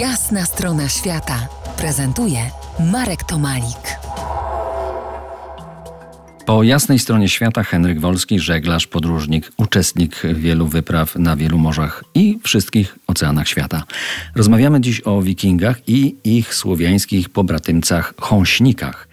Jasna strona świata prezentuje Marek Tomalik. Po jasnej stronie świata Henryk Wolski, żeglarz, podróżnik, uczestnik wielu wypraw na wielu morzach i wszystkich oceanach świata. Rozmawiamy dziś o wikingach i ich słowiańskich pobratymcach chąśnikach.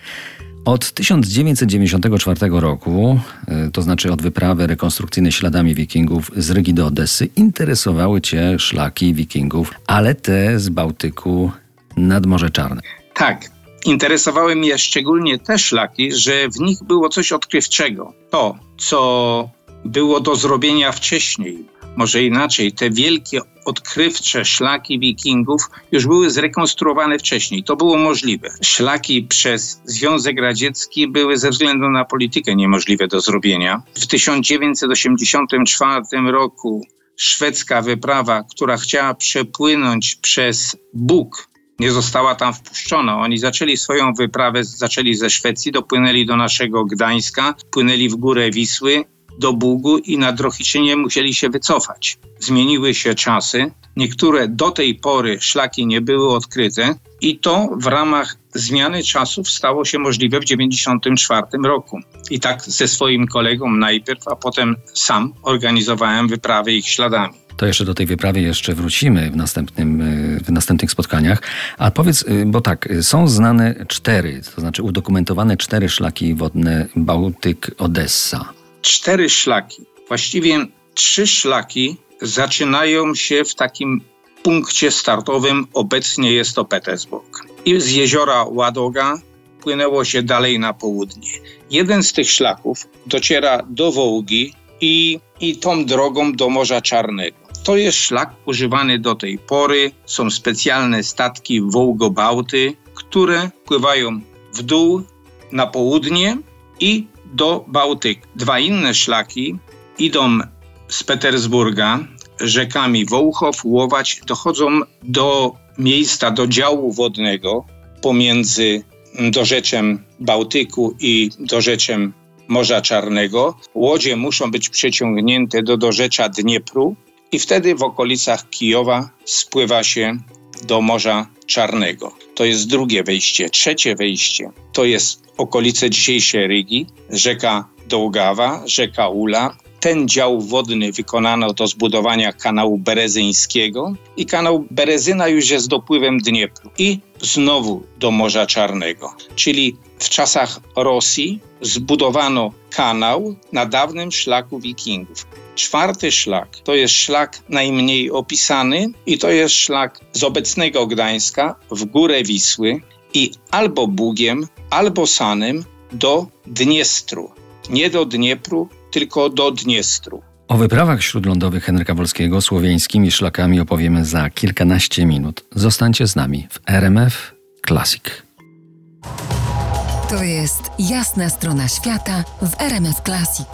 Od 1994 roku, y, to znaczy od wyprawy rekonstrukcyjnej śladami wikingów z Rygi do Odessy, interesowały Cię szlaki wikingów, ale te z Bałtyku nad Morze Czarne. Tak, interesowały mnie szczególnie te szlaki, że w nich było coś odkrywczego. To, co było do zrobienia wcześniej, może inaczej, te wielkie odkrywcze szlaki wikingów już były zrekonstruowane wcześniej. To było możliwe. Szlaki przez Związek Radziecki były ze względu na politykę niemożliwe do zrobienia. W 1984 roku szwedzka wyprawa, która chciała przepłynąć przez Bóg, nie została tam wpuszczona. Oni zaczęli swoją wyprawę, zaczęli ze Szwecji, dopłynęli do naszego Gdańska, płynęli w górę Wisły, do Bugu i na Drohiczynie musieli się wycofać. Zmieniły się czasy. Niektóre do tej pory szlaki nie były odkryte i to w ramach zmiany czasów stało się możliwe w 1994 roku. I tak ze swoim kolegą najpierw, a potem sam organizowałem wyprawy ich śladami. To jeszcze do tej wyprawy jeszcze wrócimy w, następnym, w następnych spotkaniach. A powiedz, y, bo tak, są znane cztery, to znaczy udokumentowane cztery szlaki wodne Bałtyk-Odessa cztery szlaki. Właściwie trzy szlaki zaczynają się w takim punkcie startowym. Obecnie jest to Petersburg. I z jeziora Ładoga płynęło się dalej na południe. Jeden z tych szlaków dociera do Wołgi i, i tą drogą do Morza Czarnego. To jest szlak używany do tej pory. Są specjalne statki Wołgobałty, które pływają w dół na południe i do Bałtyku. Dwa inne szlaki idą z Petersburga rzekami Wołchow, Łować, dochodzą do miejsca, do działu wodnego pomiędzy dorzeczem Bałtyku i dorzeczem Morza Czarnego. Łodzie muszą być przeciągnięte do dorzecza Dniepru i wtedy w okolicach Kijowa spływa się do Morza Czarnego. To jest drugie wejście. Trzecie wejście to jest okolice dzisiejszej Rygi, rzeka Dołgawa, rzeka Ula. Ten dział wodny wykonano do zbudowania kanału berezyńskiego i kanał Berezyna już jest dopływem Dniepru i znowu do Morza Czarnego. Czyli w czasach Rosji zbudowano kanał na dawnym szlaku wikingów. Czwarty szlak to jest szlak najmniej opisany i to jest szlak z obecnego Gdańska w górę Wisły i albo Bugiem, albo Sanym do Dniestru. Nie do Dniepru, tylko do Dniestru. O wyprawach śródlądowych Henryka Wolskiego słowiańskimi szlakami opowiemy za kilkanaście minut. Zostańcie z nami w RMF Classic. To jest jasna strona świata w RMF Classic.